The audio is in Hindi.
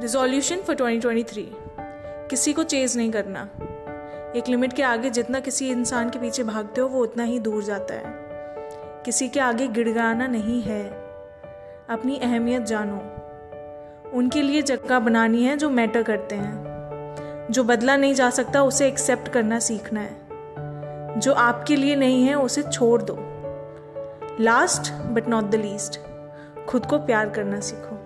रिजोल्यूशन फॉर 2023 किसी को चेज नहीं करना। एक लिमिट के आगे जितना किसी इंसान के पीछे भागते हो, वो उतना ही दूर जाता है। किसी के आगे गिड़गाना नहीं है। अपनी अहमियत जानो। उनके लिए जगह बनानी है जो मैटर करते हैं। जो बदला नहीं जा सकता, उसे एक्सेप्ट करना सीखना है। जो आपके लिए नहीं है, उसे छोड़ दो। Last but not the least खुद को प्यार करना सीखो।